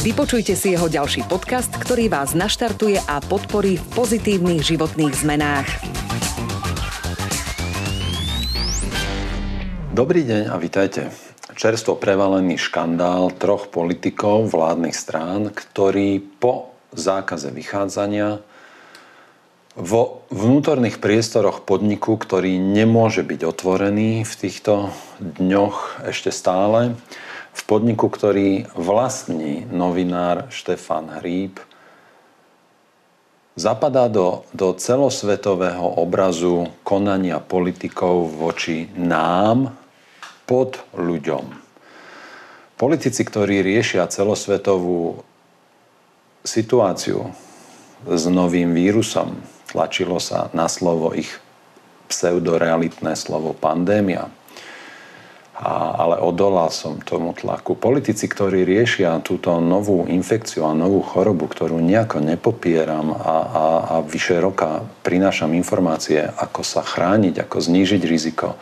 Vypočujte si jeho ďalší podcast, ktorý vás naštartuje a podporí v pozitívnych životných zmenách. Dobrý deň a vitajte. Čerstvo prevalený škandál troch politikov vládnych strán, ktorí po zákaze vychádzania vo vnútorných priestoroch podniku, ktorý nemôže byť otvorený v týchto dňoch ešte stále, v podniku, ktorý vlastní novinár Štefan Hríb, zapadá do, do celosvetového obrazu konania politikov voči nám pod ľuďom. Politici, ktorí riešia celosvetovú situáciu s novým vírusom, tlačilo sa na slovo ich pseudorealitné slovo pandémia – a, ale odolal som tomu tlaku. Politici, ktorí riešia túto novú infekciu a novú chorobu, ktorú nejako nepopieram a, a, a vyše roka prinášam informácie, ako sa chrániť, ako znížiť riziko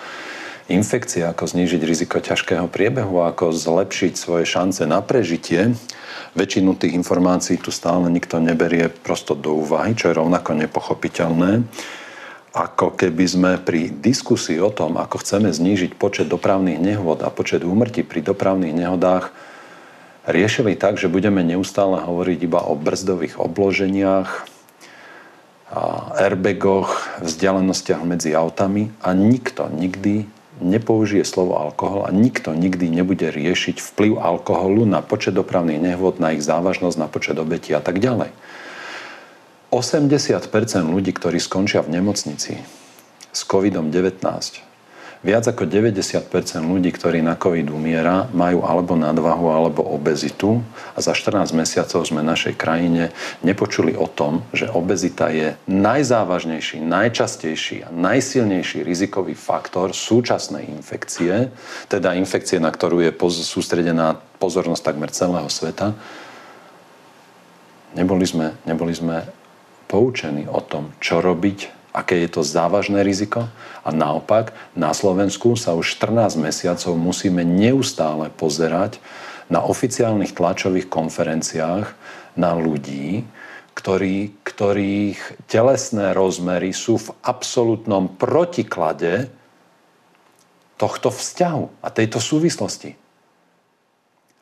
infekcie, ako znížiť riziko ťažkého priebehu, ako zlepšiť svoje šance na prežitie, väčšinu tých informácií tu stále nikto neberie prosto do úvahy, čo je rovnako nepochopiteľné ako keby sme pri diskusii o tom, ako chceme znížiť počet dopravných nehôd a počet úmrtí pri dopravných nehodách, riešili tak, že budeme neustále hovoriť iba o brzdových obloženiach, airbagoch, vzdialenostiach medzi autami a nikto nikdy nepoužije slovo alkohol a nikto nikdy nebude riešiť vplyv alkoholu na počet dopravných nehôd, na ich závažnosť, na počet obetí a tak ďalej. 80% ľudí, ktorí skončia v nemocnici s COVID-19, viac ako 90% ľudí, ktorí na COVID umiera, majú alebo nadvahu, alebo obezitu a za 14 mesiacov sme našej krajine nepočuli o tom, že obezita je najzávažnejší, najčastejší a najsilnejší rizikový faktor súčasnej infekcie, teda infekcie, na ktorú je sústredená pozornosť takmer celého sveta. Neboli sme, neboli sme poučení o tom, čo robiť, aké je to závažné riziko a naopak na Slovensku sa už 14 mesiacov musíme neustále pozerať na oficiálnych tlačových konferenciách na ľudí, ktorí, ktorých telesné rozmery sú v absolútnom protiklade tohto vzťahu a tejto súvislosti.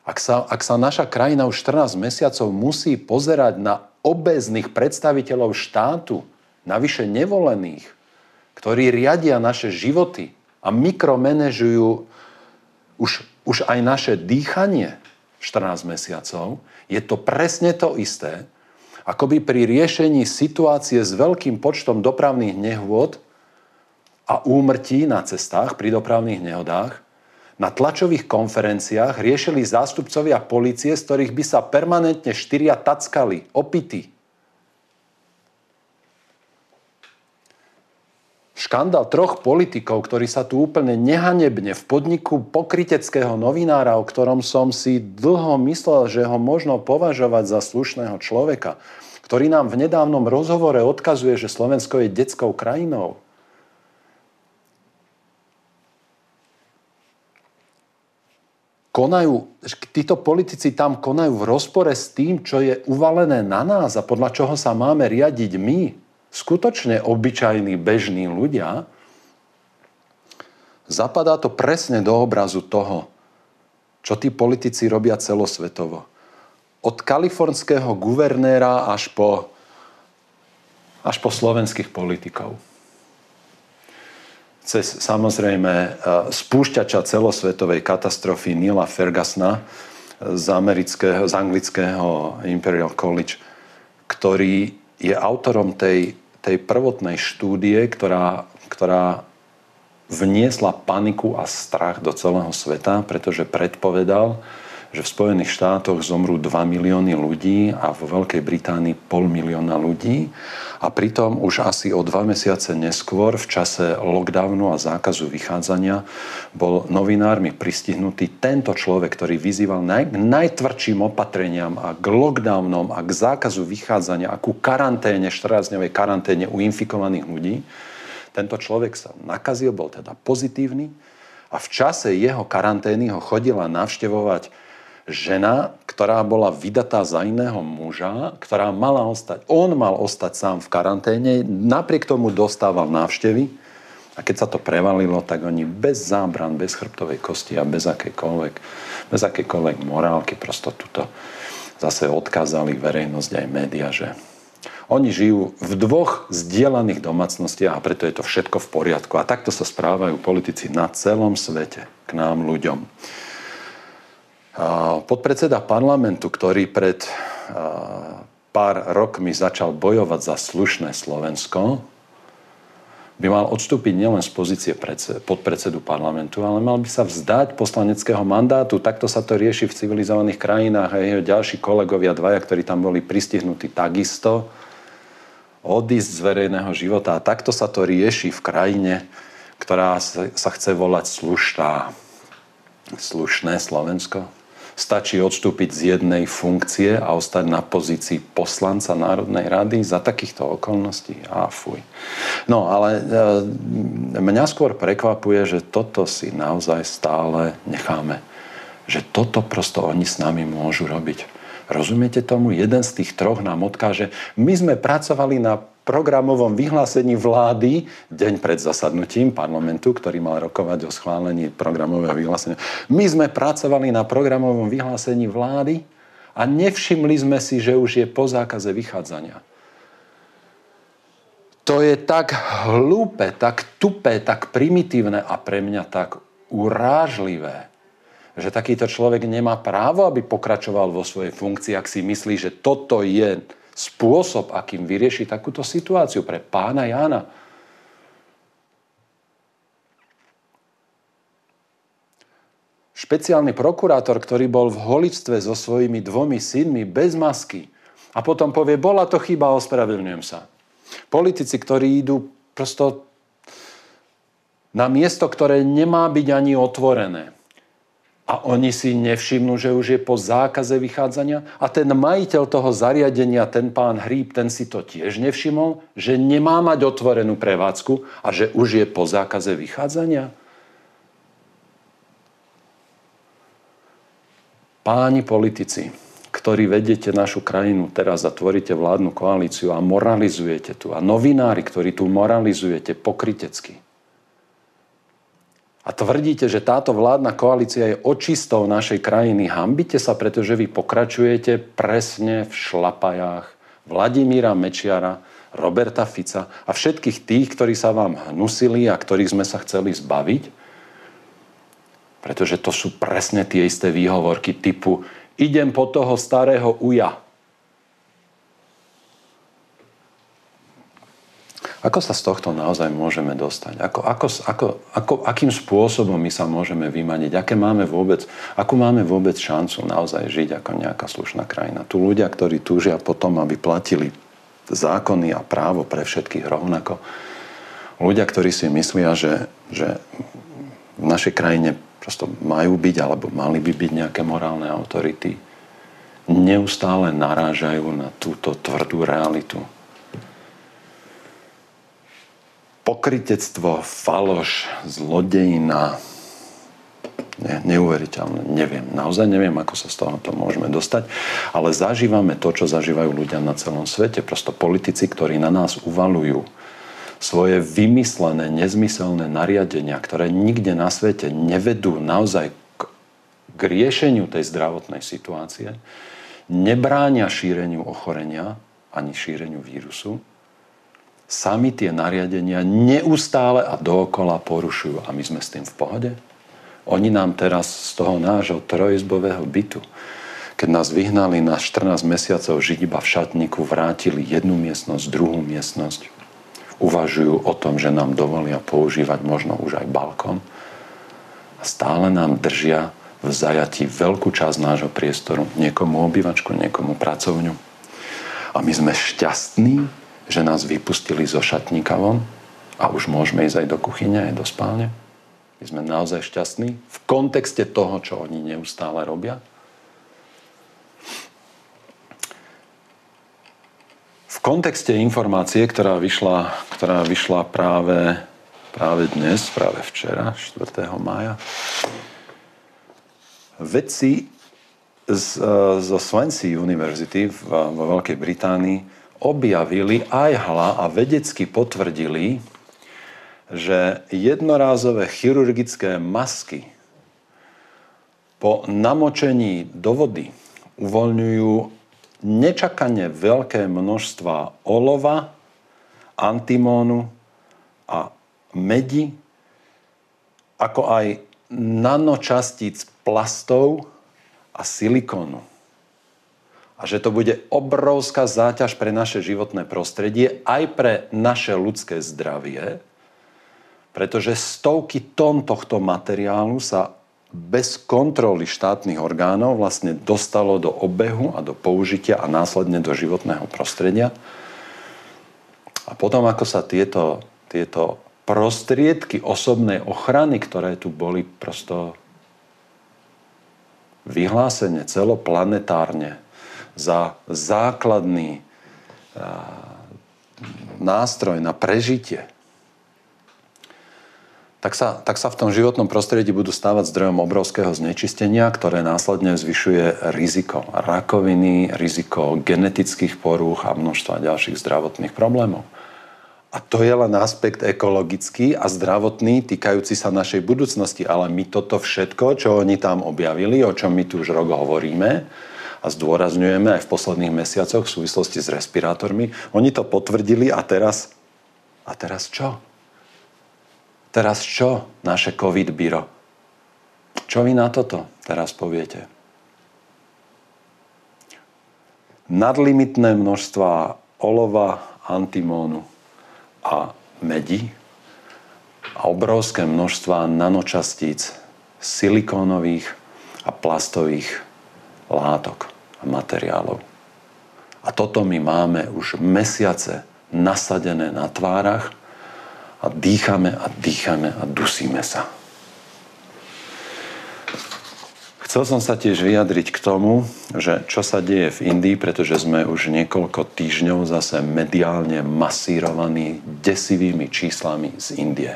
Ak sa, ak sa naša krajina už 14 mesiacov musí pozerať na obezných predstaviteľov štátu, navyše nevolených, ktorí riadia naše životy a mikromenežujú už, už aj naše dýchanie 14 mesiacov, je to presne to isté, ako by pri riešení situácie s veľkým počtom dopravných nehôd a úmrtí na cestách pri dopravných nehodách na tlačových konferenciách riešili zástupcovia policie, z ktorých by sa permanentne štyria tackali, opity. Škandál troch politikov, ktorí sa tu úplne nehanebne v podniku pokryteckého novinára, o ktorom som si dlho myslel, že ho možno považovať za slušného človeka, ktorý nám v nedávnom rozhovore odkazuje, že Slovensko je detskou krajinou, konajú, títo politici tam konajú v rozpore s tým, čo je uvalené na nás a podľa čoho sa máme riadiť my, skutočne obyčajní, bežní ľudia, zapadá to presne do obrazu toho, čo tí politici robia celosvetovo. Od kalifornského guvernéra až po, až po slovenských politikov cez samozrejme e, spúšťača celosvetovej katastrofy Nila Fergusona z, amerického, z anglického Imperial College, ktorý je autorom tej, tej prvotnej štúdie, ktorá, ktorá vniesla paniku a strach do celého sveta, pretože predpovedal, že v Spojených štátoch zomrú 2 milióny ľudí a vo Veľkej Británii pol milióna ľudí. A pritom už asi o dva mesiace neskôr, v čase lockdownu a zákazu vychádzania, bol novinármi pristihnutý tento človek, ktorý vyzýval naj, najtvrdším opatreniam a k lockdownom a k zákazu vychádzania a ku karanténe, 14-dňovej karanténe u infikovaných ľudí. Tento človek sa nakazil, bol teda pozitívny a v čase jeho karantény ho chodila navštevovať žena, ktorá bola vydatá za iného muža, ktorá mala ostať, on mal ostať sám v karanténe, napriek tomu dostával návštevy a keď sa to prevalilo, tak oni bez zábran, bez chrbtovej kosti a bez akejkoľvek, bez akejkoľvek morálky prosto tuto zase odkázali verejnosť aj média, že oni žijú v dvoch zdieľaných domácnostiach a preto je to všetko v poriadku. A takto sa správajú politici na celom svete k nám ľuďom. Podpredseda parlamentu, ktorý pred pár rokmi začal bojovať za slušné Slovensko, by mal odstúpiť nielen z pozície podpredsedu parlamentu, ale mal by sa vzdať poslaneckého mandátu. Takto sa to rieši v civilizovaných krajinách a jeho ďalší kolegovia, dvaja, ktorí tam boli pristihnutí takisto odísť z verejného života. A takto sa to rieši v krajine, ktorá sa chce volať slušná. Slušné Slovensko. Stačí odstúpiť z jednej funkcie a ostať na pozícii poslanca Národnej rady za takýchto okolností. A fuj. No, ale e, mňa skôr prekvapuje, že toto si naozaj stále necháme. Že toto prosto oni s nami môžu robiť. Rozumiete tomu? Jeden z tých troch nám odkáže, my sme pracovali na programovom vyhlásení vlády deň pred zasadnutím parlamentu, ktorý mal rokovať o schválení programového vyhlásenia. My sme pracovali na programovom vyhlásení vlády a nevšimli sme si, že už je po zákaze vychádzania. To je tak hlúpe, tak tupé, tak primitívne a pre mňa tak urážlivé, že takýto človek nemá právo, aby pokračoval vo svojej funkcii, ak si myslí, že toto je spôsob, akým vyrieši takúto situáciu pre pána Jána. Špeciálny prokurátor, ktorý bol v holičstve so svojimi dvomi synmi bez masky a potom povie, bola to chyba, ospravedlňujem sa. Politici, ktorí idú prosto na miesto, ktoré nemá byť ani otvorené a oni si nevšimnú, že už je po zákaze vychádzania. A ten majiteľ toho zariadenia, ten pán Hríb, ten si to tiež nevšimol, že nemá mať otvorenú prevádzku a že už je po zákaze vychádzania. Páni politici, ktorí vedete našu krajinu teraz a tvoríte vládnu koalíciu a moralizujete tu. A novinári, ktorí tu moralizujete pokrytecky a tvrdíte, že táto vládna koalícia je očistou našej krajiny, hambite sa, pretože vy pokračujete presne v šlapajách Vladimíra Mečiara, Roberta Fica a všetkých tých, ktorí sa vám hnusili a ktorých sme sa chceli zbaviť? Pretože to sú presne tie isté výhovorky typu idem po toho starého uja. Ako sa z tohto naozaj môžeme dostať? Ako, ako, ako, ako, akým spôsobom my sa môžeme vymaniť? Aké máme vôbec, akú máme vôbec šancu naozaj žiť ako nejaká slušná krajina? Tu ľudia, ktorí túžia potom, aby platili zákony a právo pre všetkých rovnako. Ľudia, ktorí si myslia, že, že v našej krajine prosto majú byť alebo mali by byť nejaké morálne autority, neustále narážajú na túto tvrdú realitu pokritectvo, faloš, zlodejina, ne, neuveriteľné. Neviem, naozaj neviem, ako sa z tohoto môžeme dostať, ale zažívame to, čo zažívajú ľudia na celom svete. Prosto politici, ktorí na nás uvalujú svoje vymyslené, nezmyselné nariadenia, ktoré nikde na svete nevedú naozaj k, k riešeniu tej zdravotnej situácie, nebránia šíreniu ochorenia ani šíreniu vírusu, sami tie nariadenia neustále a dookola porušujú. A my sme s tým v pohode? Oni nám teraz z toho nášho trojizbového bytu, keď nás vyhnali na 14 mesiacov žiť iba v šatníku, vrátili jednu miestnosť, druhú miestnosť, uvažujú o tom, že nám dovolia používať možno už aj balkón a stále nám držia v zajati veľkú časť nášho priestoru. Niekomu obývačku, niekomu pracovňu. A my sme šťastní, že nás vypustili zo šatníka von a už môžeme ísť aj do kuchyne, aj do spálne. My sme naozaj šťastní v kontexte toho, čo oni neustále robia. V kontexte informácie, ktorá vyšla, ktorá vyšla práve, práve dnes, práve včera, 4. mája, vedci z, e, zo Swansea University vo Veľkej Británii objavili aj hla a vedecky potvrdili, že jednorázové chirurgické masky po namočení do vody uvoľňujú nečakane veľké množstva olova, antimónu a medi, ako aj nanočastíc plastov a silikónu. A že to bude obrovská záťaž pre naše životné prostredie, aj pre naše ľudské zdravie, pretože stovky tón tohto materiálu sa bez kontroly štátnych orgánov vlastne dostalo do obehu a do použitia a následne do životného prostredia. A potom, ako sa tieto, tieto prostriedky osobnej ochrany, ktoré tu boli prosto vyhlásenie celoplanetárne za základný nástroj na prežitie, tak sa, tak sa v tom životnom prostredí budú stávať zdrojom obrovského znečistenia, ktoré následne zvyšuje riziko rakoviny, riziko genetických porúch a množstva ďalších zdravotných problémov. A to je len aspekt ekologický a zdravotný týkajúci sa našej budúcnosti. Ale my toto všetko, čo oni tam objavili, o čom my tu už rok hovoríme a zdôrazňujeme aj v posledných mesiacoch v súvislosti s respirátormi, oni to potvrdili a teraz... A teraz čo? Teraz čo naše COVID byro? Čo vy na toto teraz poviete? Nadlimitné množstva olova, antimónu a medi a obrovské množstva nanočastíc silikónových a plastových látok a materiálov. A toto my máme už mesiace nasadené na tvárach a dýchame a dýchame a dusíme sa. Chcel som sa tiež vyjadriť k tomu, že čo sa deje v Indii, pretože sme už niekoľko týždňov zase mediálne masírovaní desivými číslami z Indie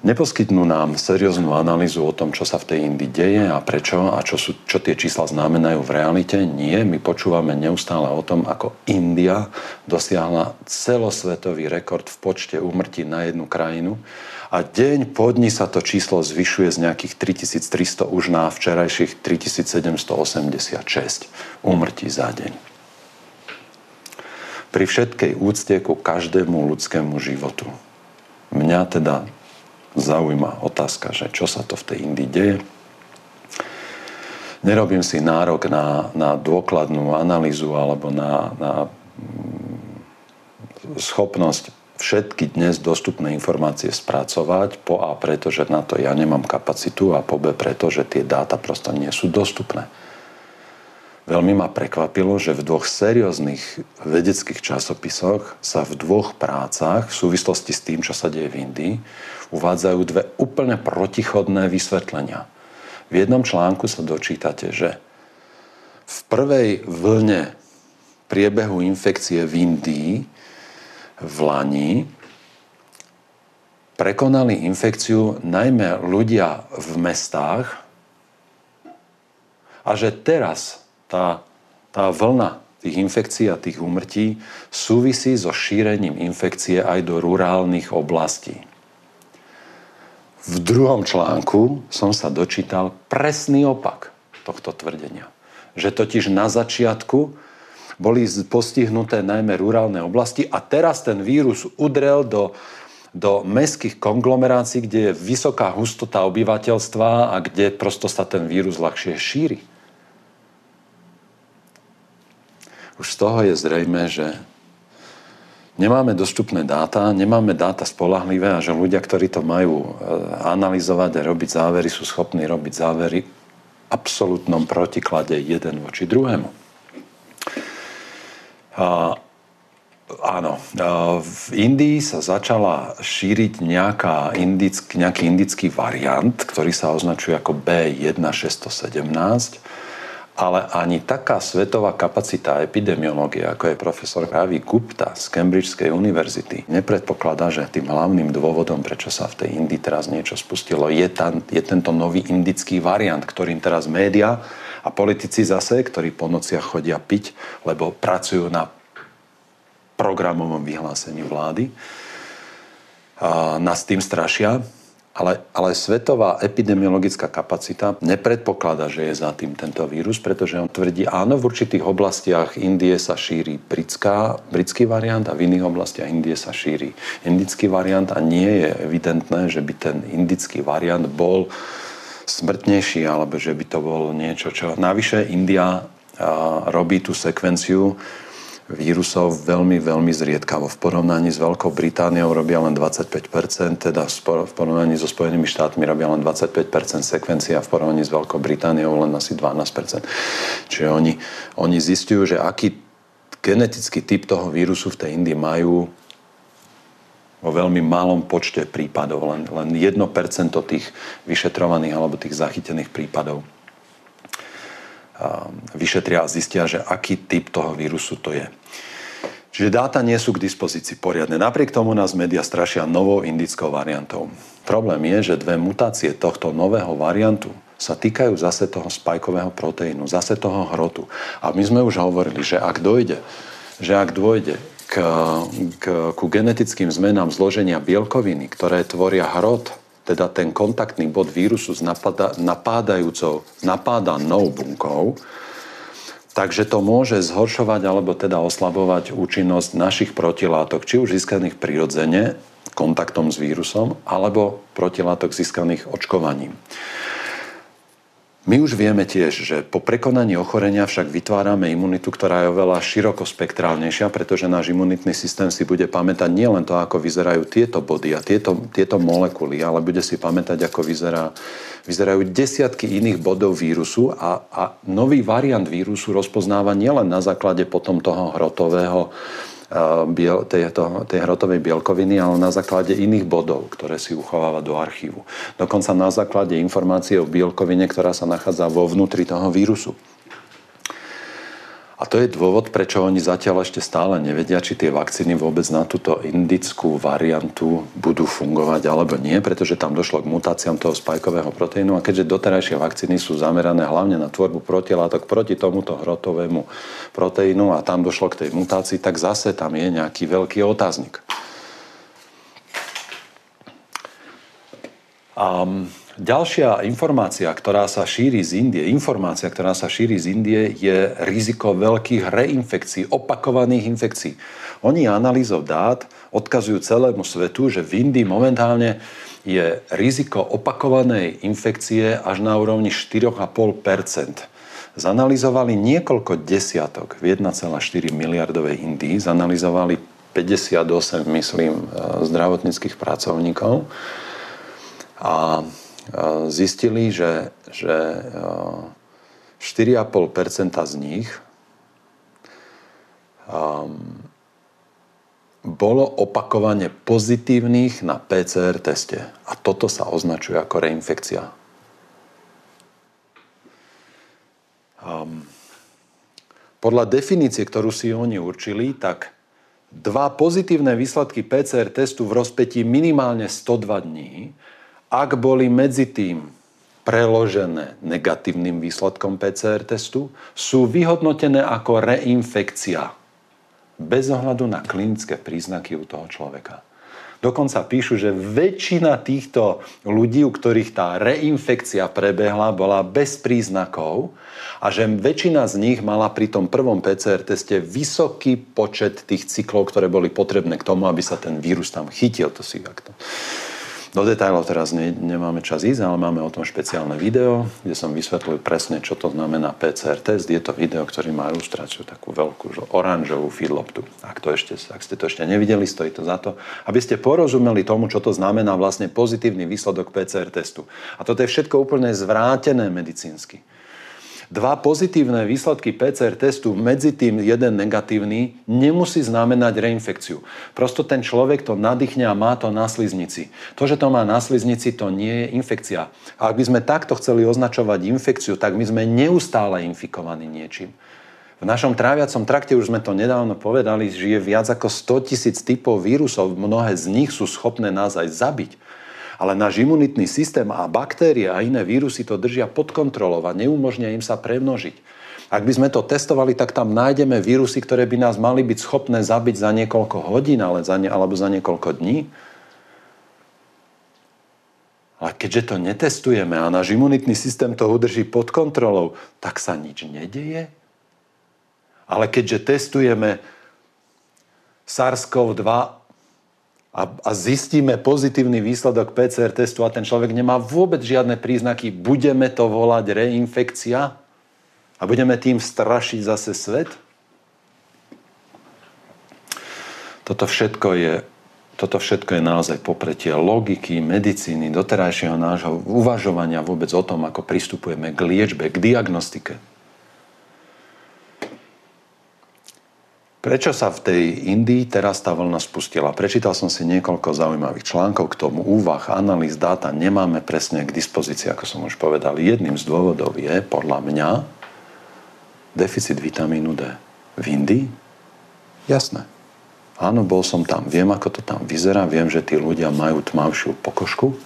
neposkytnú nám serióznu analýzu o tom, čo sa v tej Indii deje a prečo a čo, sú, čo tie čísla znamenajú v realite. Nie, my počúvame neustále o tom, ako India dosiahla celosvetový rekord v počte úmrtí na jednu krajinu a deň po dni sa to číslo zvyšuje z nejakých 3300 už na včerajších 3786 úmrtí za deň. Pri všetkej úcte ku každému ľudskému životu. Mňa teda zaujíma otázka, že čo sa to v tej Indii deje. Nerobím si nárok na, na dôkladnú analýzu alebo na, na mm, schopnosť všetky dnes dostupné informácie spracovať, po A preto, že na to ja nemám kapacitu a po B preto, tie dáta prosto nie sú dostupné. Veľmi ma prekvapilo, že v dvoch serióznych vedeckých časopisoch sa v dvoch prácach v súvislosti s tým, čo sa deje v Indii, uvádzajú dve úplne protichodné vysvetlenia. V jednom článku sa dočítate, že v prvej vlne priebehu infekcie v Indii v Lani prekonali infekciu najmä ľudia v mestách a že teraz tá, tá vlna tých infekcií a tých úmrtí súvisí so šírením infekcie aj do rurálnych oblastí. V druhom článku som sa dočítal presný opak tohto tvrdenia. Že totiž na začiatku boli postihnuté najmä rurálne oblasti a teraz ten vírus udrel do, do mestských konglomerácií, kde je vysoká hustota obyvateľstva a kde prosto sa ten vírus ľahšie šíri. Už z toho je zrejme, že nemáme dostupné dáta, nemáme dáta spolahlivé a že ľudia, ktorí to majú e, analyzovať a robiť závery, sú schopní robiť závery v absolútnom protiklade jeden voči druhému. A, áno, v Indii sa začala šíriť nejaká indick, nejaký indický variant, ktorý sa označuje ako B1617 ale ani taká svetová kapacita epidemiológie, ako je profesor Ravi Gupta z Cambridgeskej univerzity, nepredpokladá, že tým hlavným dôvodom, prečo sa v tej Indii teraz niečo spustilo, je, tam, je tento nový indický variant, ktorým teraz média a politici zase, ktorí po nociach chodia piť, lebo pracujú na programovom vyhlásení vlády, a nás tým strašia, ale, ale svetová epidemiologická kapacita nepredpokladá, že je za tým tento vírus, pretože on tvrdí, áno, v určitých oblastiach Indie sa šíri britská, britský variant a v iných oblastiach Indie sa šíri indický variant a nie je evidentné, že by ten indický variant bol smrtnejší alebo že by to bolo niečo, čo... Navyše India robí tú sekvenciu vírusov veľmi, veľmi zriedkavo. V porovnaní s Veľkou Britániou robia len 25%, teda v porovnaní so Spojenými štátmi robia len 25% sekvencia, v porovnaní s Veľkou Britániou len asi 12%. Čiže oni, oni zistujú, že aký genetický typ toho vírusu v tej Indii majú vo veľmi malom počte prípadov, len, len 1% tých vyšetrovaných alebo tých zachytených prípadov vyšetria a zistia, že aký typ toho vírusu to je. Čiže dáta nie sú k dispozícii poriadne. Napriek tomu nás média strašia novou indickou variantou. Problém je, že dve mutácie tohto nového variantu sa týkajú zase toho spajkového proteínu, zase toho hrotu. A my sme už hovorili, že ak dojde, že ak dôjde k, k, ku genetickým zmenám zloženia bielkoviny, ktoré tvoria hrot teda ten kontaktný bod vírusu s napada, napádajúcou, napádanou bunkou, takže to môže zhoršovať alebo teda oslabovať účinnosť našich protilátok, či už získaných prirodzene kontaktom s vírusom, alebo protilátok získaných očkovaním. My už vieme tiež, že po prekonaní ochorenia však vytvárame imunitu, ktorá je oveľa širokospektrálnejšia, pretože náš imunitný systém si bude pamätať nielen to, ako vyzerajú tieto body a tieto, tieto molekuly, ale bude si pamätať, ako vyzerá, vyzerajú desiatky iných bodov vírusu a, a nový variant vírusu rozpoznáva nielen na základe potom toho hrotového biel, tej, to, tej hrotovej bielkoviny, ale na základe iných bodov, ktoré si uchováva do archívu. Dokonca na základe informácie o bielkovine, ktorá sa nachádza vo vnútri toho vírusu. A to je dôvod, prečo oni zatiaľ ešte stále nevedia, či tie vakcíny vôbec na túto indickú variantu budú fungovať alebo nie, pretože tam došlo k mutáciám toho spajkového proteínu a keďže doterajšie vakcíny sú zamerané hlavne na tvorbu protilátok proti tomuto hrotovému proteínu a tam došlo k tej mutácii, tak zase tam je nejaký veľký otáznik. Um, Ďalšia informácia, ktorá sa šíri z Indie, informácia, ktorá sa šíri z Indie, je riziko veľkých reinfekcií, opakovaných infekcií. Oni analýzou dát odkazujú celému svetu, že v Indii momentálne je riziko opakovanej infekcie až na úrovni 4,5% Zanalizovali niekoľko desiatok v 1,4 miliardovej Indii, zanalizovali 58, myslím, zdravotníckých pracovníkov a zistili, že, že 4,5% z nich um, bolo opakovane pozitívnych na PCR teste. A toto sa označuje ako reinfekcia. Um, podľa definície, ktorú si oni určili, tak dva pozitívne výsledky PCR testu v rozpetí minimálne 102 dní ak boli medzi tým preložené negatívnym výsledkom PCR testu, sú vyhodnotené ako reinfekcia bez ohľadu na klinické príznaky u toho človeka. Dokonca píšu, že väčšina týchto ľudí, u ktorých tá reinfekcia prebehla, bola bez príznakov a že väčšina z nich mala pri tom prvom PCR teste vysoký počet tých cyklov, ktoré boli potrebné k tomu, aby sa ten vírus tam chytil. To si takto Do detajlov teraz ne, nemáme čas ísť, ale máme o tom špeciálne video, kde som vysvetlil presne, čo to znamená PCR test. Je to video, ktorý má ilustráciu takú veľkú, že oranžovú feedloptu. Ak, to ešte, ak ste to ešte nevideli, stojí to za to, aby ste porozumeli tomu, čo to znamená vlastne pozitívny výsledok PCR testu. A toto je všetko úplne zvrátené medicínsky dva pozitívne výsledky PCR testu, medzi tým jeden negatívny, nemusí znamenať reinfekciu. Prosto ten človek to nadýchne a má to na sliznici. To, že to má na sliznici, to nie je infekcia. A ak by sme takto chceli označovať infekciu, tak my sme neustále infikovaní niečím. V našom tráviacom trakte, už sme to nedávno povedali, žije viac ako 100 tisíc typov vírusov. Mnohé z nich sú schopné nás aj zabiť. Ale náš imunitný systém a baktérie a iné vírusy to držia pod kontrolou a neumožnia im sa premnožiť. Ak by sme to testovali, tak tam nájdeme vírusy, ktoré by nás mali byť schopné zabiť za niekoľko hodín ale za ne, alebo za niekoľko dní. Ale keďže to netestujeme a náš imunitný systém to udrží pod kontrolou, tak sa nič nedeje. Ale keďže testujeme SARS-CoV-2 a, a zistíme pozitívny výsledok PCR testu a ten človek nemá vôbec žiadne príznaky, budeme to volať reinfekcia a budeme tým strašiť zase svet? Toto všetko je, toto všetko je naozaj popretie logiky, medicíny, doterajšieho nášho uvažovania vôbec o tom, ako pristupujeme k liečbe, k diagnostike. Prečo sa v tej Indii teraz tá vlna spustila? Prečítal som si niekoľko zaujímavých článkov k tomu, úvah, analýz, dáta nemáme presne k dispozícii, ako som už povedal. Jedným z dôvodov je, podľa mňa, deficit vitamínu D. V Indii? Jasné. Áno, bol som tam, viem, ako to tam vyzerá, viem, že tí ľudia majú tmavšiu pokožku,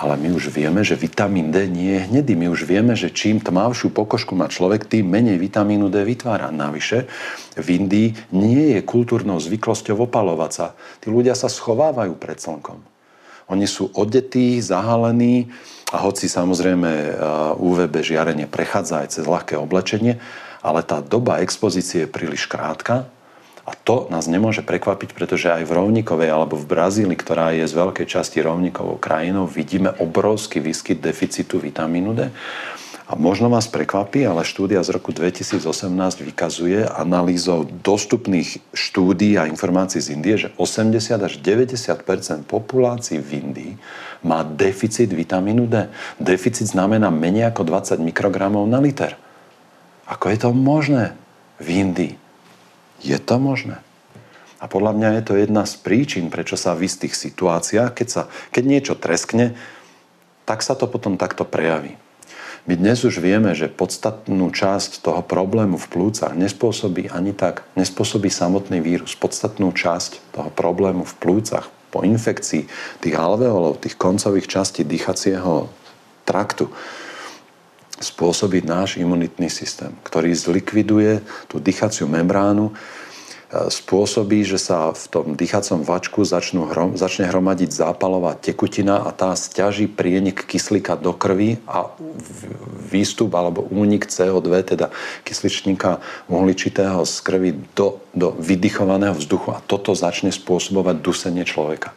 ale my už vieme, že vitamín D nie je hnedý. My už vieme, že čím tmavšiu pokožku má človek, tým menej vitamínu D vytvára. Navyše, v Indii nie je kultúrnou zvyklosťou opalovať sa. Tí ľudia sa schovávajú pred slnkom. Oni sú odetí, zahalení a hoci samozrejme UVB žiarenie prechádza aj cez ľahké oblečenie, ale tá doba expozície je príliš krátka a to nás nemôže prekvapiť, pretože aj v Rovníkovej alebo v Brazílii, ktorá je z veľkej časti rovníkovou krajinou, vidíme obrovský výskyt deficitu vitamínu D. A možno vás prekvapí, ale štúdia z roku 2018 vykazuje analýzou dostupných štúdí a informácií z Indie, že 80 až 90 populácií v Indii má deficit vitamínu D. Deficit znamená menej ako 20 mikrogramov na liter. Ako je to možné v Indii? Je to možné? A podľa mňa je to jedna z príčin, prečo sa v istých situáciách, keď, sa, keď niečo treskne, tak sa to potom takto prejaví. My dnes už vieme, že podstatnú časť toho problému v plúcach nespôsobí ani tak, nespôsobí samotný vírus. Podstatnú časť toho problému v plúcach po infekcii tých alveolov, tých koncových častí dýchacieho traktu, spôsobiť náš imunitný systém, ktorý zlikviduje tú dýchaciu membránu, e, spôsobí, že sa v tom dýchacom vačku začnú hrom, začne hromadiť zápalová tekutina a tá stiaží prienik kyslíka do krvi a výstup alebo únik CO2, teda kysličníka uhličitého z krvi do, do vydychovaného vzduchu a toto začne spôsobovať dusenie človeka.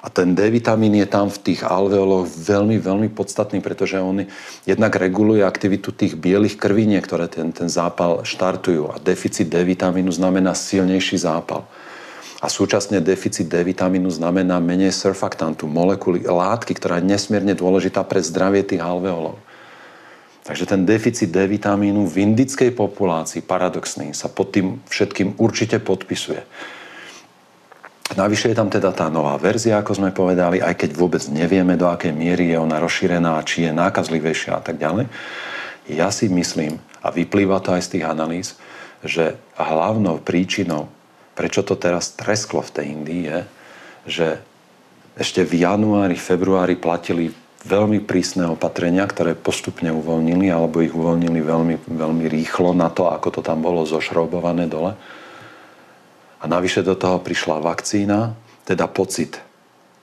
A ten D vitamín je tam v tých alveoloch veľmi, veľmi podstatný, pretože on jednak reguluje aktivitu tých bielých krviniek, ktoré ten, ten zápal štartujú. A deficit D vitamínu znamená silnejší zápal. A súčasne deficit D vitamínu znamená menej surfaktantu, molekuly, látky, ktorá je nesmierne dôležitá pre zdravie tých alveolov. Takže ten deficit D vitamínu v indickej populácii, paradoxný, sa pod tým všetkým určite podpisuje. Navyše je tam teda tá nová verzia, ako sme povedali, aj keď vôbec nevieme, do akej miery je ona rozšírená, či je nákazlivejšia a tak ďalej. Ja si myslím, a vyplýva to aj z tých analýz, že hlavnou príčinou, prečo to teraz tresklo v tej Indii, je, že ešte v januári, februári platili veľmi prísne opatrenia, ktoré postupne uvoľnili, alebo ich uvoľnili veľmi, veľmi rýchlo na to, ako to tam bolo zošrobované dole. A navyše do toho prišla vakcína, teda pocit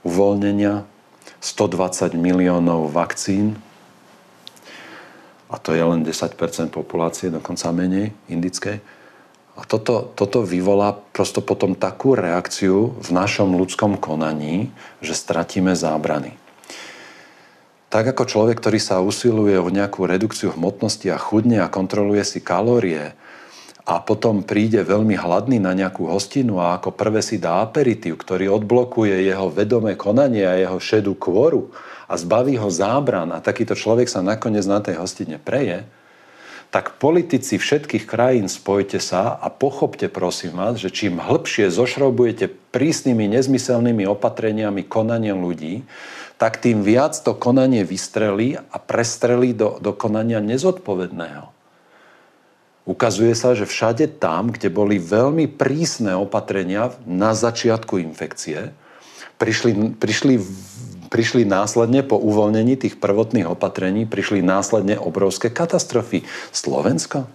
uvoľnenia, 120 miliónov vakcín, a to je len 10% populácie, dokonca menej indickej. A toto, toto vyvolá prosto potom takú reakciu v našom ľudskom konaní, že stratíme zábrany. Tak ako človek, ktorý sa usiluje o nejakú redukciu hmotnosti a chudne a kontroluje si kalórie a potom príde veľmi hladný na nejakú hostinu a ako prvé si dá aperitív, ktorý odblokuje jeho vedomé konanie a jeho šedú kvoru a zbaví ho zábran a takýto človek sa nakoniec na tej hostine preje, tak politici všetkých krajín spojte sa a pochopte prosím vás, že čím hĺbšie zošrobujete prísnymi nezmyselnými opatreniami konanie ľudí, tak tým viac to konanie vystrelí a prestrelí do, do konania nezodpovedného. Ukazuje sa, že všade tam, kde boli veľmi prísne opatrenia na začiatku infekcie, prišli, prišli prišli následne po uvoľnení tých prvotných opatrení, prišli následne obrovské katastrofy. Slovensko?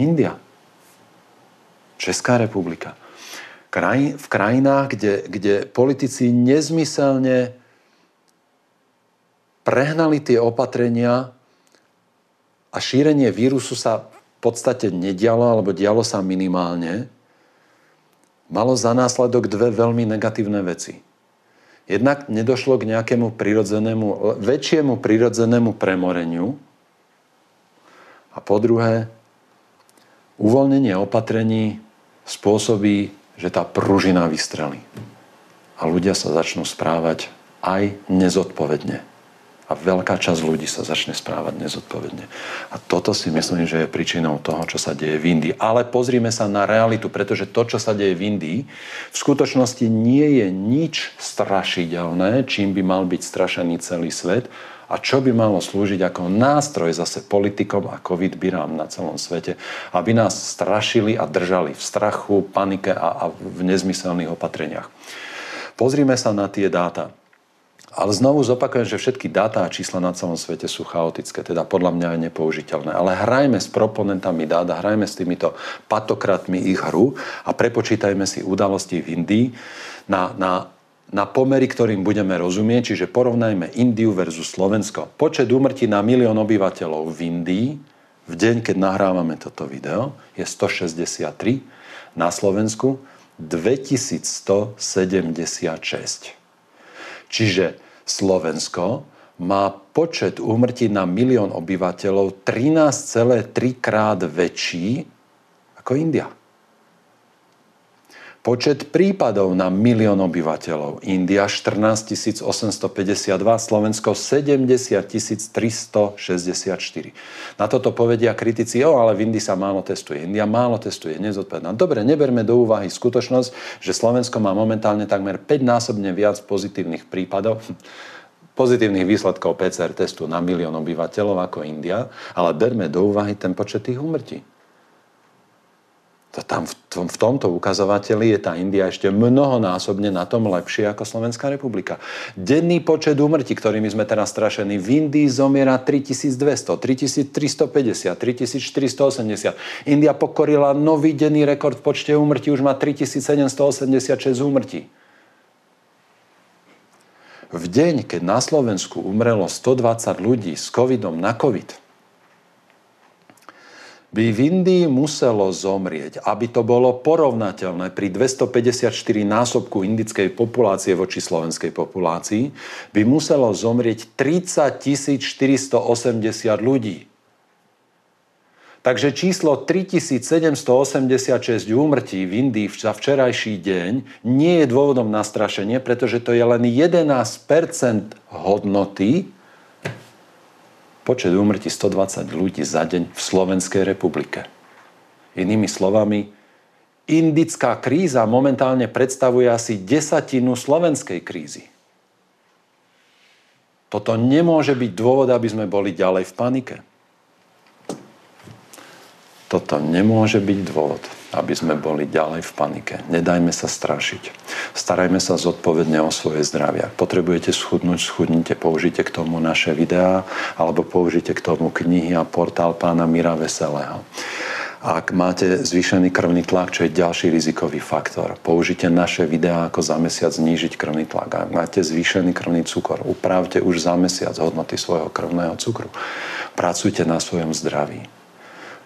India? Česká republika? Kraj, v krajinách, kde, kde politici nezmyselne prehnali tie opatrenia a šírenie vírusu sa v podstate nedialo alebo dialo sa minimálne, malo za následok dve veľmi negatívne veci. Jednak nedošlo k nejakému prirodzenému, väčšiemu prirodzenému premoreniu. A po druhé, uvoľnenie opatrení spôsobí, že tá pružina vystrelí. A ľudia sa začnú správať aj nezodpovedne a veľká časť ľudí sa začne správať nezodpovedne. A toto si myslím, že je príčinou toho, čo sa deje v Indii. Ale pozrime sa na realitu, pretože to, čo sa deje v Indii, v skutočnosti nie je nič strašidelné, čím by mal byť strašený celý svet a čo by malo slúžiť ako nástroj zase politikom a COVID byrám na celom svete, aby nás strašili a držali v strachu, panike a, a v nezmyselných opatreniach. Pozrime sa na tie dáta. Ale znovu zopakujem, že všetky dáta a čísla na celom svete sú chaotické, teda podľa mňa je nepoužiteľné. Ale hrajme s proponentami dát a hrajme s týmito patokratmi ich hru a prepočítajme si udalosti v Indii na, na, na pomery, ktorým budeme rozumieť, čiže porovnajme Indiu versus Slovensko. Počet úmrtí na milión obyvateľov v Indii v deň, keď nahrávame toto video, je 163, na Slovensku 2176. Čiže Slovensko má počet úmrtí na milión obyvateľov 13,3 krát väčší ako India. Počet prípadov na milión obyvateľov. India 14 852, Slovensko 70 364. Na toto povedia kritici, o, ale v Indii sa málo testuje. India málo testuje, nezodpovedná. Dobre, neberme do úvahy skutočnosť, že Slovensko má momentálne takmer 5-násobne viac pozitívnych prípadov pozitívnych výsledkov PCR testu na milión obyvateľov ako India, ale berme do úvahy ten počet tých úmrtí. Tam v, tom, v tomto ukazovateli je tá India ešte mnohonásobne na tom lepšie ako Slovenská republika. Denný počet úmrtí, ktorými sme teraz strašení, v Indii zomiera 3200, 3350, 3480. India pokorila nový denný rekord v počte úmrtí, už má 3786 úmrtí. V deň, keď na Slovensku umrelo 120 ľudí s covidom na covid, by v Indii muselo zomrieť, aby to bolo porovnateľné pri 254 násobku indickej populácie voči slovenskej populácii, by muselo zomrieť 30 480 ľudí. Takže číslo 3786 úmrtí v Indii za včerajší deň nie je dôvodom na strašenie, pretože to je len 11% hodnoty počet úmrtí 120 ľudí za deň v Slovenskej republike. Inými slovami, indická kríza momentálne predstavuje asi desatinu slovenskej krízy. Toto nemôže byť dôvod, aby sme boli ďalej v panike. Toto nemôže byť dôvod, aby sme boli ďalej v panike. Nedajme sa strašiť. Starajme sa zodpovedne o svoje zdravie. Ak potrebujete schudnúť, schudnite, použite k tomu naše videá alebo použite k tomu knihy a portál pána Mira Veselého. Ak máte zvýšený krvný tlak, čo je ďalší rizikový faktor, použite naše videá, ako za mesiac znížiť krvný tlak. Ak máte zvýšený krvný cukor, upravte už za mesiac hodnoty svojho krvného cukru. Pracujte na svojom zdraví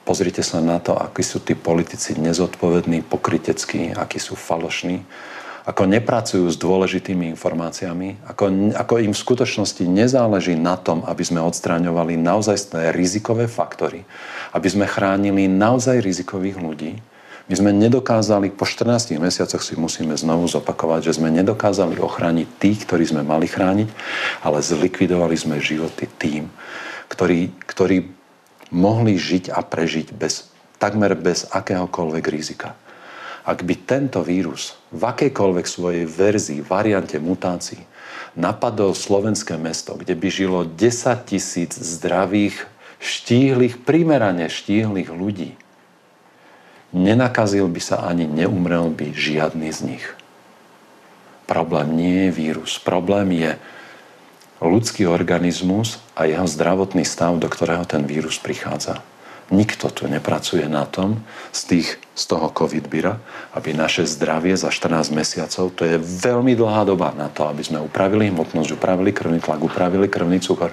Pozrite sa na to, akí sú tí politici nezodpovední, pokryteckí, akí sú falošní, ako nepracujú s dôležitými informáciami, ako, ako im v skutočnosti nezáleží na tom, aby sme odstraňovali naozaj rizikové faktory, aby sme chránili naozaj rizikových ľudí. My sme nedokázali, po 14 mesiacoch si musíme znovu zopakovať, že sme nedokázali ochrániť tých, ktorí sme mali chrániť, ale zlikvidovali sme životy tým, ktorí, ktorí mohli žiť a prežiť bez, takmer bez akéhokoľvek rizika. Ak by tento vírus v akejkoľvek svojej verzii, variante mutácií napadol slovenské mesto, kde by žilo 10 tisíc zdravých, štíhlych, primerane štíhlych ľudí, nenakazil by sa ani neumrel by žiadny z nich. Problém nie je vírus. Problém je ľudský organizmus a jeho zdravotný stav, do ktorého ten vírus prichádza. Nikto tu nepracuje na tom z, tých, z toho covid bira, aby naše zdravie za 14 mesiacov, to je veľmi dlhá doba na to, aby sme upravili hmotnosť, upravili krvný tlak, upravili krvný cukor.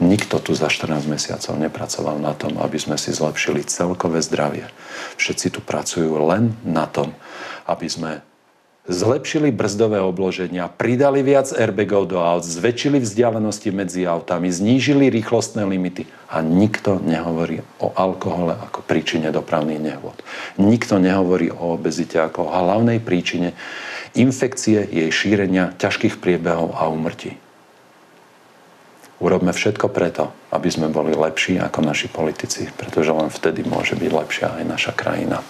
Nikto tu za 14 mesiacov nepracoval na tom, aby sme si zlepšili celkové zdravie. Všetci tu pracujú len na tom, aby sme zlepšili brzdové obloženia, pridali viac airbagov do aut, zväčšili vzdialenosti medzi autami, znížili rýchlostné limity a nikto nehovorí o alkohole ako príčine dopravných nehôd. Nikto nehovorí o obezite ako hlavnej príčine infekcie, jej šírenia, ťažkých priebehov a umrtí. Urobme všetko preto, aby sme boli lepší ako naši politici, pretože len vtedy môže byť lepšia aj naša krajina.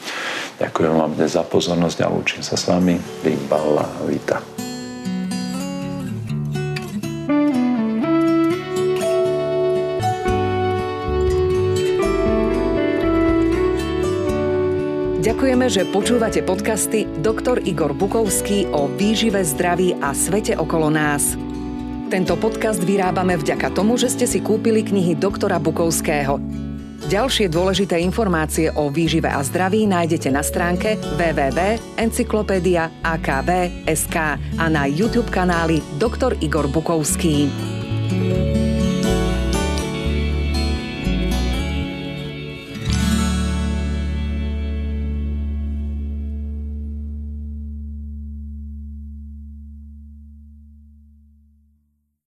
Ďakujem vám dnes za pozornosť a lúčim sa s vami. Vybala Vita. Ďakujeme, že počúvate podcasty Dr. Igor Bukovský o výžive, zdraví a svete okolo nás. Tento podcast vyrábame vďaka tomu, že ste si kúpili knihy doktora Bukovského. Ďalšie dôležité informácie o výžive a zdraví nájdete na stránke www.encyklopedia.akv.sk a na YouTube kanáli Dr. Igor Bukovský.